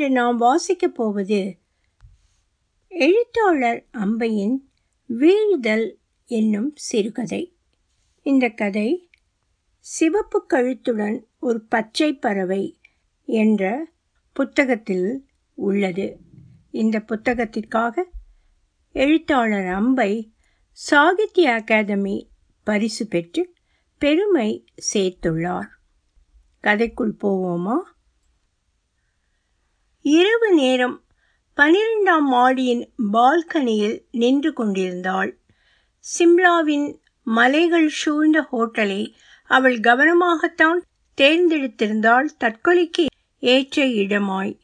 இன்று நாம் வாசிக்கப் போவது எழுத்தாளர் அம்பையின் வீழ்தல் என்னும் சிறுகதை. இந்த கதை சிவப்பு கழுத்துடன் ஒரு பச்சை பறவை என்ற புத்தகத்தில் உள்ளது. இந்த புத்தகத்திற்காக எழுத்தாளர் அம்பை சாகித்ய அகாதமி பரிசு பெற்று பெருமை சேர்த்துள்ளார். கதைக்குள் போவோமா? இரவு நேரம் பனிரெண்டாம் மாடியின் பால்கனியில் நின்று கொண்டிருந்தாள். சிம்லாவின் மலைகள் சூழ்ந்த ஹோட்டலை அவள் கவனமாகத்தான் தேர்ந்தெடுத்திருந்தாள். தற்கொலைக்கு ஏற்ற இடமாய்.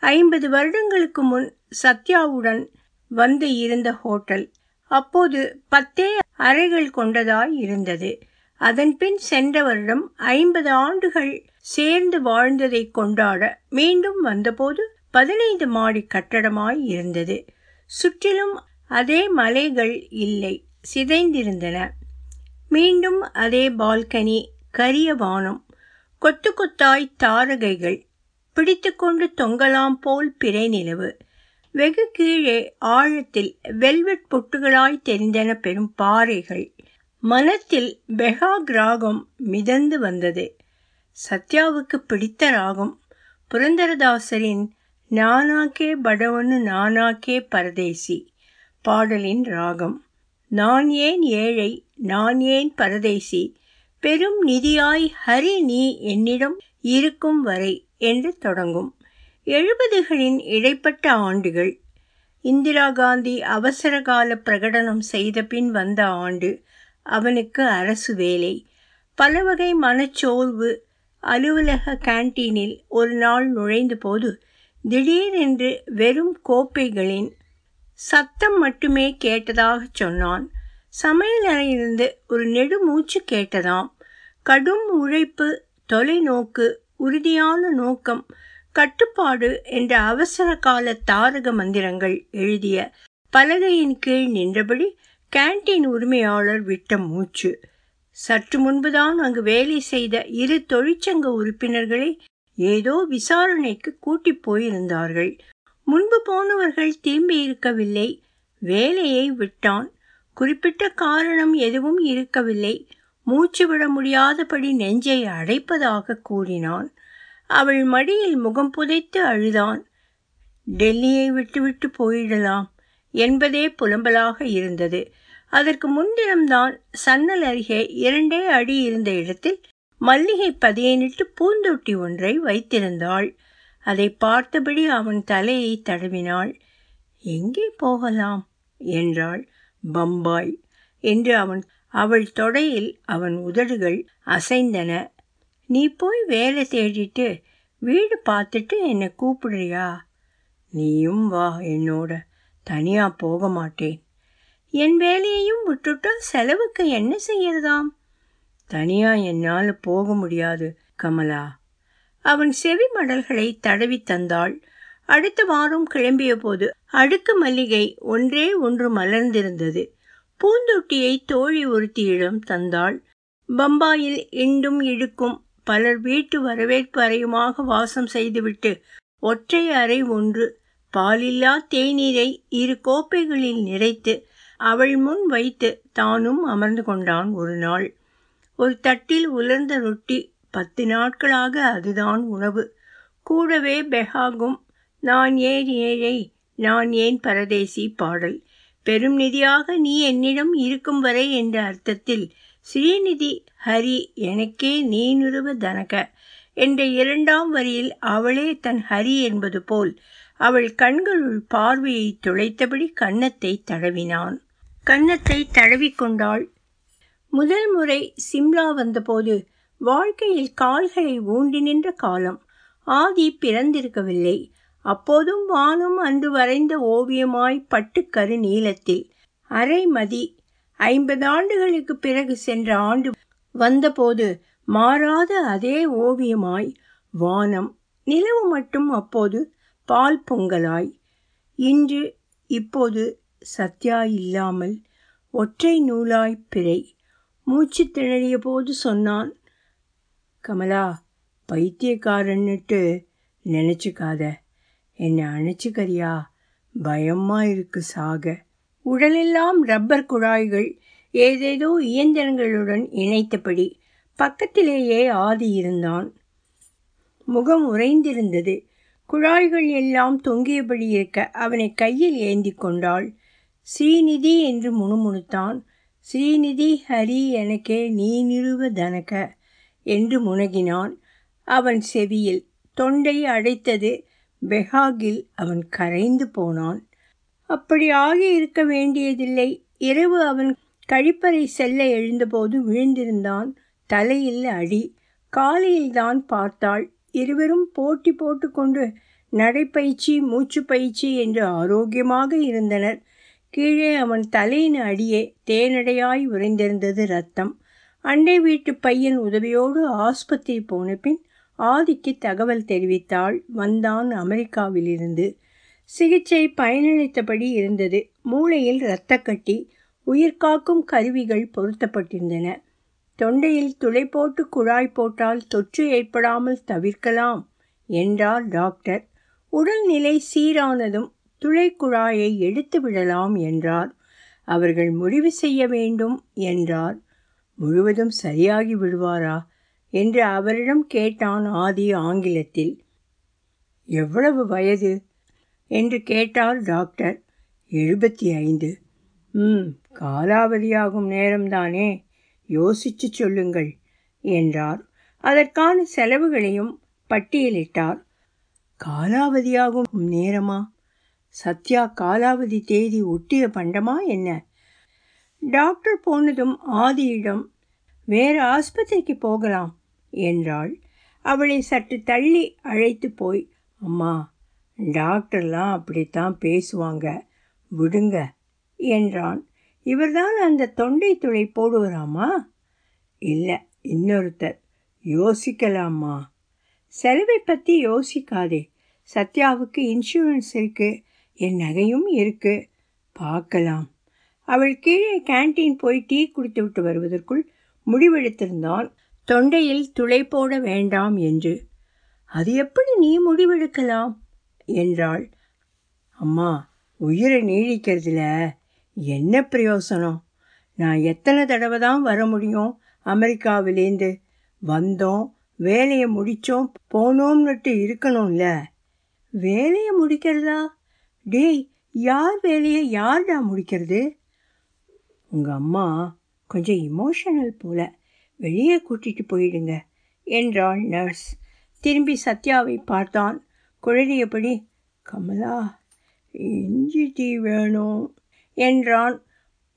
ஐம்பது வருடங்களுக்கு முன் சத்யாவுடன் வந்து இருந்த ஹோட்டல் அப்போது பத்தே அறைகள் கொண்டதாய் இருந்தது. அதன்பின் சென்ற வருடம் ஐம்பது ஆண்டுகள் சேர்ந்து வாழ்ந்ததை கொண்டாட மீண்டும் வந்தபோது பதினைந்து மாடி கட்டடமாய் இருந்தது. சுற்றிலும் அதே மலைகள் இல்லை சிதைந்திருந்தன. மீண்டும் அதே பால்கனி கரிய வானம் கொத்து கொத்தாய் தாரகைகள் பிடித்துக்கொண்டு தொங்கலாம் போல் பிறை நிலவு. வெகு கீழே ஆழத்தில் வெல்வெட் பொட்டுகளாய் தெரிந்தன பெரும் பாறைகள். மனத்தில் பெகா கிராகம் மிதந்து வந்தது. சத்யாவுக்கு பிடித்த ராகம் புரந்தரதாசரின் நானாக்கே படவனு நானாக்கே பரதேசி. பாடலின் ராகம். நான் ஏன் ஏழை? நான் ஏன் பரதேசி? பெரும் நிதியாய் ஹரி நீ என்னிடம் இருக்கும் வரை என்று தொடங்கும். எழுபதுகளின் இடைப்பட்ட ஆண்டுகள். இந்திரா காந்தி அவசரகால பிரகடனம் செய்த பின் வந்த ஆண்டு. அவனுக்கு அரசு வேலை. பலவகை மனச்சோர்வு அலுவலக கேன்டீனில் ஒரு நாள் நுழைந்த போது திடீரென்று வெறும் கோப்பைகளின் சத்தம் மட்டுமே கேட்டதாக சொன்னான். சமையல் அறையிலிருந்து ஒரு நெடுமூச்சு கேட்டதாம். கடும் உழைப்பு தொலைநோக்கு உறுதியான நோக்கம் கட்டுப்பாடு என்ற அவசர கால தாரக மந்திரங்கள் எழுதிய பலகையின் கீழ் நின்றபடி கேன்டீன் உரிமையாளர் விட்ட மூச்சு. சற்று முன்புதான் அங்கு வேலை செய்த இரு தொழிற்சங்க உறுப்பினர்களை ஏதோ விசாரணைக்கு கூட்டி போயிருந்தார்கள். முன்பு போனவர்கள் திரும்பி இருக்கவில்லை. வேலையை விட்டான். குறிப்பிட்ட காரணம் எதுவும் இருக்கவில்லை. மூச்சு விட முடியாதபடி நெஞ்சை அடைப்பதாக கூறினான். அவள் மடியில் முகம் புதைத்து அழுதான். டெல்லியை விட்டுவிட்டு போயிடலாம் என்பதே புலம்பலாக இருந்தது. அதற்கு முன்தினம்தான் சன்னல் அருகே இரண்டே அடி இருந்த இடத்தில் மல்லிகை பதியனிட்டு பூந்தொட்டி ஒன்றை வைத்திருந்தாள். அதை பார்த்தபடி அவன் தலையை தடவினாள். எங்கே போகலாம்? என்றாள் பம்பாய். என்று அவன் அவள் தொடையில் அவன் உதடுகள் அசைந்தன. நீ போய் வேலை தேடிட்டு வீடு பார்த்துட்டு என்னை கூப்பிடுறியா? நீயும் வா என்னோட. தனியா போக மாட்டேன். என் வேலையையும் விட்டுட்டு செலவுக்கு என்ன செய்யறதாம்? தனியா என்னால் போக முடியாது கமலா. அவன் செவி மடல்களை தடவி தந்தாள். அடுத்த வாரம் கிளம்பிய போது அடுக்கு மல்லிகை ஒன்றே ஒன்று மலர்ந்திருந்தது. பூந்தொட்டியை தோழி ஒருத்தியிடம் தந்தாள். பம்பாயில் இண்டும் இழுக்கும் பலர் வீட்டு வரவேற்பு அறையுமாக வாசம் செய்துவிட்டு ஒற்றை அறை ஒன்று பாலில்லா தேநீரை இரு கோப்பைகளில் நிறைத்து அவள் முன் வைத்து தானும் அமர்ந்து கொண்டான் ஒரு நாள். ஒரு தட்டில் உலர்ந்த ரொட்டி பத்து நாட்களாக அதுதான் உணவு. கூடவே பெஹாகும் நான் ஏன் ஏழை? நான் ஏன் பரதேசி பாடல்? பெரும் நிதியாக நீ என்னிடம் இருக்கும் வரை என்ற அர்த்தத்தில் ஸ்ரீநிதி ஹரி எனக்கே நீ நிறுவ தனக என்ற இரண்டாம் வரியில் அவளே தன் ஹரி என்பது போல் அவள் கண்களுள் பார்வையை துளைத்தபடி கன்னத்தை தடவினான். கன்னத்தை தடவிக்கொண்டாள். முதல் முறை சிம்லா வந்தபோது வாழ்க்கையில் கால்களை ஊண்டி நின்ற காலம். ஆதி பிறந்திருக்கவில்லை. அப்போதும் வானம் அன்று வரைந்த ஓவியமாய் பட்டுக்கரு நீளத்தில் அரைமதி ஐம்பது ஆண்டுகளுக்கு பிறகு சென்ற ஆண்டு வந்தபோது மாறாத அதே ஓவியமாய் வானம் நிலவு மட்டும் அப்போது பால் பொங்கலாய். இன்று இப்போது சத்யா இல்லாமல் ஒற்றை நூலாய் பிறை மூச்சு திணறிய போது சொன்னான் கமலா பைத்தியக்காரன்னுட்டு நினச்சிக்காத. என்னை அணைச்சிக்கரியா பயமா இருக்கு சாக. உடலெல்லாம் ரப்பர் குழாய்கள் ஏதேதோ இயந்திரங்களுடன் இணைத்தபடி பக்கத்திலேயே ஆதி இருந்தான். முகம் உறைந்திருந்தது. குழாய்கள் எல்லாம் தொங்கியபடி இருக்க அவனை கையில் ஏந்தி கொண்டாள். ஸ்ரீநிதி என்று முணுமுணுத்தான் ஸ்ரீநிதி ஹரி எனக்கே நீ நிறுவ தனக என்று முனகினான். அவன் செவியில் தொண்டை அடைத்தது பெஹாகில் அவன் கரைந்து போனான். அப்படி ஆகி இருக்க வேண்டியதில்லை. இரவு அவன் கழிப்பறை செல்ல எழுந்தபோது விழுந்திருந்தான். தலையில் அடி. காலையில்தான் பார்த்தாள். இருவரும் போட்டி போட்டுக்கொண்டு நடைப்பயிற்சி மூச்சு பயிற்சி என்று ஆரோக்கியமாக இருந்தனர். கீழே அவன் தலையின் அடியே தேனடையாய் உறைந்திருந்தது ரத்தம். அண்டை வீட்டு பையன் உதவியோடு ஆஸ்பத்திரி போன பின் ஆதிக்கு தகவல் தெரிவித்தாள். வந்தான் அமெரிக்காவிலிருந்து. சிகிச்சை பயனளித்தபடி இருந்தது. மூளையில் இரத்தக்கட்டி உயிர்காக்கும் கருவிகள் பொருத்தப்பட்டிருந்தன. தொண்டையில் துளை போட்டு குழாய் போட்டால் தொற்று ஏற்படாமல் தவிர்க்கலாம் என்றார் டாக்டர். உடல்நிலை சீரானதும் துளைக்குழாயை எடுத்து விடலாம் என்றார். அவர்கள் முடிவு செய்ய வேண்டும் என்றார். முழுவதும் சரியாகி விடுவாரா? என்று அவரிடம் கேட்டான் ஆதி ஆங்கிலத்தில். எவ்வளவு வயது? என்று கேட்டார் டாக்டர். எழுபத்தி ஐந்து. ம் காலாவதியாகும் நேரம்தானே? யோசிச்சு சொல்லுங்கள் என்றார். அதற்கான செலவுகளையும் பட்டியலிட்டார். காலாவதியாகும் நேரமா? சத்யா காலாவதி தேதி ஒட்டிய பண்டமா என்ன? டாக்டர் போனதும் ஆதியிடம் வேற ஆஸ்பத்திரிக்கு போகலாம் என்றாள். அவளை சற்று தள்ளி அழைத்து போய் அம்மா டாக்டர்லாம் அப்படித்தான் பேசுவாங்க விடுங்க என்றான். இவர்தான் அந்த தொண்டை துளை போடுவராமா? இல்லை இன்னொருத்தர் யோசிக்கலாமா செலவை பற்றி யோசிக்காதே சத்யாவுக்கு இன்சூரன்ஸ் இருக்குது என் நகையும் இருக்கு. பார்க்கலாம். அவள் கீழே கேன்டீன் போய் டீ குடித்து விட்டு வருவதற்குள் முடிவெடுத்திருந்தான் தொண்டையில் துளை போட வேண்டாம் என்று. அது எப்படி நீ முடிவெடுக்கலாம்? என்றாள். அம்மா உயிரை நீடிக்கிறதுல என்ன பிரயோசனம்? நான் எத்தனை தடவை தான் வர முடியும்? அமெரிக்காவிலேருந்து வந்தோம் வேலையை முடித்தோம் போனோம்னுட்டு இருக்கணும்ல. வேலையை முடிக்கிறதா? டேய் யார் வேலையை யார்டா முடிக்கிறது? உங்கள் அம்மா கொஞ்சம் இமோஷனல் போல. வெளியே கூட்டிகிட்டு போயிடுங்க என்றாள் நர்ஸ் திரும்பி சத்யாவை பார்த்தான். குழறியபடி கமலா இஞ்சி டீ வேணும் என்றான்.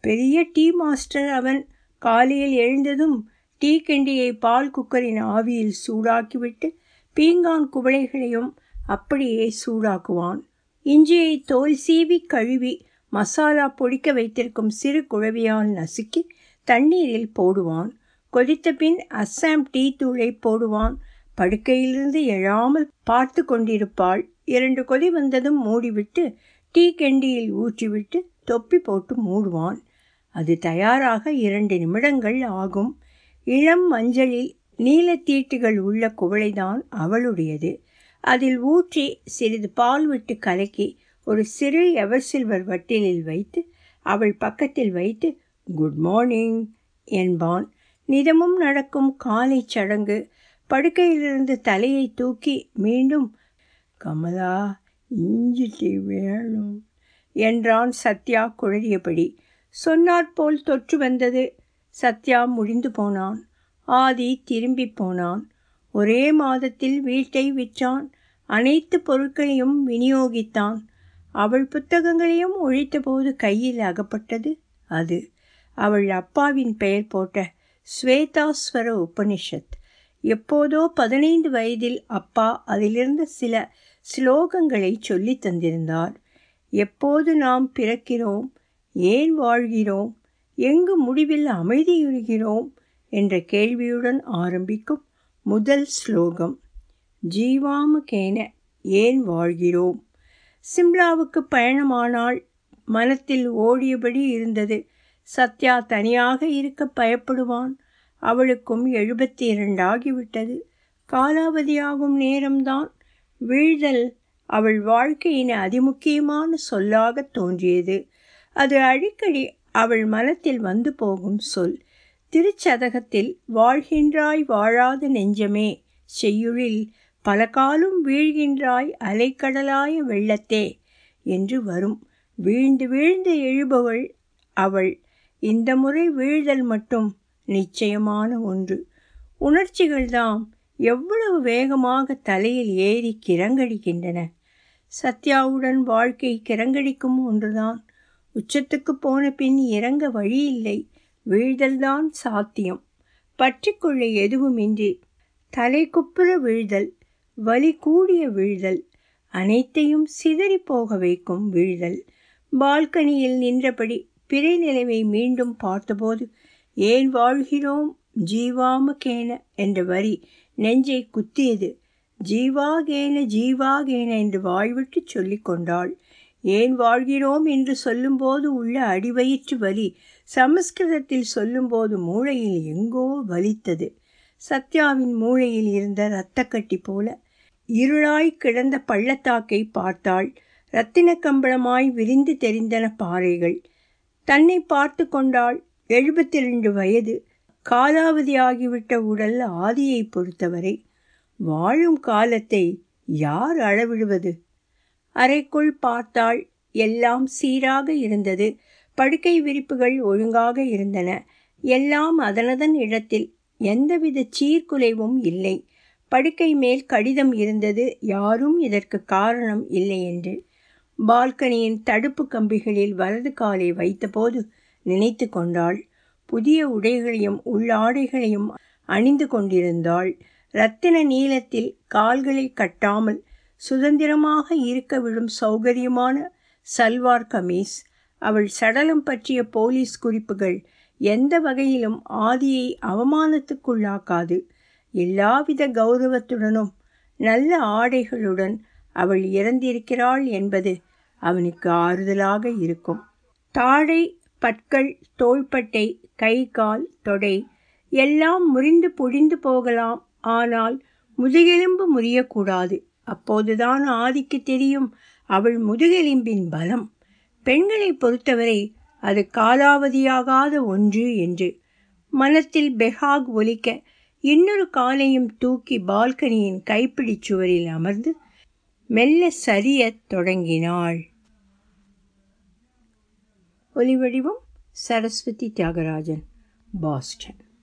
பெரிய டீ மாஸ்டர் அவன் காலையில் எழுந்ததும் டீ கெண்டியை பால் குக்கரின் ஆவியில் சூடாக்கிவிட்டு பீங்கான் குவளைகளையும் அப்படியே சூடாக்குவான். இஞ்சியை தோல் சீவி கழுவி மசாலா பொடிக்க வைத்திருக்கும் சிறு குழவியால் நசுக்கி தண்ணீரில் போடுவான். கொதித்த பின் அஸ்ஸாம் டீ தூளை போடுவான். படுக்கையிலிருந்து எழாமல் பார்த்து கொண்டிருப்பாள். இரண்டு கொதி வந்ததும் மூடிவிட்டு டீ கெண்டியில் ஊற்றிவிட்டு தொப்பி போட்டு மூடுவான். அது தயாராக இரண்டு நிமிடங்கள் ஆகும். இளம் மஞ்சளில் நீலத்தீட்டுகள் உள்ள குவளைதான் அவளுடையது. அதில் ஊற்றி சிறிது பால் விட்டு கலக்கி ஒரு சிறு எவர் சில்வர் வட்டிலில் வைத்து அவள் பக்கத்தில் வைத்து குட் மார்னிங் என்பான். நிதமும் நடக்கும் காலை சடங்கு படுக்கையிலிருந்து தலையை தூக்கி மீண்டும் கமலா இஞ்சி டீ வேணும் என்றான் சத்யா குழறியபடி. சொன்னாற்போல் தொற்று வந்தது. சத்யா முடிந்து போனான். ஆதி திரும்பி போனான். ஒரே மாதத்தில் வீட்டை விற்றான். அனைத்து பொருட்களையும் விநியோகித்தான். அவள் புத்தகங்களையும் ஒழித்தபோது கையில் அகப்பட்டது அது. அவள் அப்பாவின் பெயர் போட்ட ஸ்வேதாஸ்வர உபனிஷத். எப்போதோ பதினைந்து வயதில் அப்பா அதிலிருந்து சில ஸ்லோகங்களை சொல்லி தந்திருந்தார். எப்போது நாம் பிறக்கிறோம்? ஏன் வாழ்கிறோம்? எங்கு முடிவில் அமைதியுறுகிறோம்? என்ற கேள்வியுடன் ஆரம்பிக்கும் முதல் ஸ்லோகம் ஜீவாமுகேன ஏன் வாழ்கிறோம்? சிம்லாவுக்கு பயணமானால் மனத்தில் ஓடியபடி இருந்தது. சத்யா தனியாக இருக்க பயப்படுவான். அவளுக்கும் எழுபத்தி இரண்டாகிவிட்டது காலாவதியாகும் நேரம்தான். வீழ்தல் அவள் வாழ்க்கையின் அதிமுக்கியமான சொல்லாக தோன்றியது. அது அடிக்கடி அவள் மனத்தில் வந்து போகும் சொல். திருச்சதகத்தில் வாழ்கின்றாய் வாழாத நெஞ்சமே. செய்யுளில் பல காலம் வீழ்கின்றாய் அலைக்கடலாய வெள்ளத்தே என்று வரும். வீழ்ந்து வீழ்ந்து எழுபவள் அவள். இந்த முறை வீழ்தல் மட்டும் நிச்சயமான ஒன்று. உணர்ச்சிகள்தாம் எவ்வளவு வேகமாக தலையில் ஏறி கிறங்கடிக்கின்றன. சத்யாவுடன் வாழ்க்கை கிறங்கடிக்கும் ஒன்றுதான். உச்சத்துக்கு போன பின் இறங்க வழியில்லை. வீழ்தல்தான் சாத்தியம். பற்றிக்கொள்ள எதுவுமின்றி. தலை குப்புற வீழ்தல் வலி கூடிய வீழ்தல் அனைத்தையும் சிதறி போக வைக்கும் வீழ்தல். பால்கனியில் நின்றபடி பிறை நிலவை மீண்டும் பார்த்தபோது ஏன் வாழ்கிறோம் ஜீவாமகேன? என்ற வரி நெஞ்சை குத்தியது. ஜீவாகேன ஜீவாகேன என்று வாய்விட்டு சொல்லிக் கொண்டாள். ஏன் வாழ்கிறோம் என்று சொல்லும்போது உள்ள அடிவயிற்று வலி சமஸ்கிருதத்தில் சொல்லும்போது மூளையில் எங்கோ வலித்தது. சத்யாவின் மூளையில் இருந்த இரத்தக்கட்டி போல இருளாய் கிடந்த பள்ளத்தாக்கை பார்த்தாள். இரத்தின கம்பளமாய் விரிந்து தெரிந்தன பாறைகள். தன்னை பார்த்து கொண்டாள். எழுபத்தி ரெண்டு வயது காலாவதியாகிவிட்ட உடல் ஆதியை பொறுத்தவரை வாழும் காலத்தை யார் அளவிடுவது? அறைக்குள் பார்த்தாள். எல்லாம் சீராக இருந்தது. படுக்கை விரிப்புகள் ஒழுங்காக இருந்தன. எல்லாம் அதனதன் இடத்தில். எந்தவித சீர்குலைவும் இல்லை. படுக்கை மேல் கடிதம் இருந்தது. யாரும் இதற்கு காரணம் இல்லை என்று. பால்கனியின் தடுப்பு கம்பிகளில் வலது காலை வைத்தபோது நினைத்து கொண்டாள். புதிய உடைகளையும் உள்ளாடைகளையும் அணிந்து கொண்டிருந்தாள். இரத்தின நீளத்தில் கால்களை கட்டாமல் சுதந்திரமாக இருக்க விடும் சௌகரியமான சல்வார் கமீஸ் அவள் சடலம் பற்றிய போலீஸ் குறிப்புகள் எந்த வகையிலும் ஆதியை அவமானத்துக்குள்ளாக்காது. எல்லாவித கௌரவத்துடனும் நல்ல ஆடைகளுடன் அவள் இறந்திருக்கிறாள் என்பது அவனுக்கு ஆறுதலாக இருக்கும். தாழை பற்கள் தோள்பட்டை கை கால் தொடை எல்லாம் முறிந்து பொழிந்து போகலாம். ஆனால் முதுகெலும்பு முறியக்கூடாது. அப்போதுதான் ஆதிக்கு தெரியும் அவள் முதுகெலும்பின் பலம். பெண்களை பொறுத்தவரை அது காலாவதியாகாத ஒன்று என்று. மனத்தில் பெஹாக் ஒலிக்க இன்னொரு காலையும் தூக்கி பால்கனியின் கைப்பிடிச் சுவரில் அமர்ந்து மெல்ல சரியத் தொடங்கினாள். ஒலிவடிவம் சரஸ்வதி தியாகராஜன் பாஸ்டன்.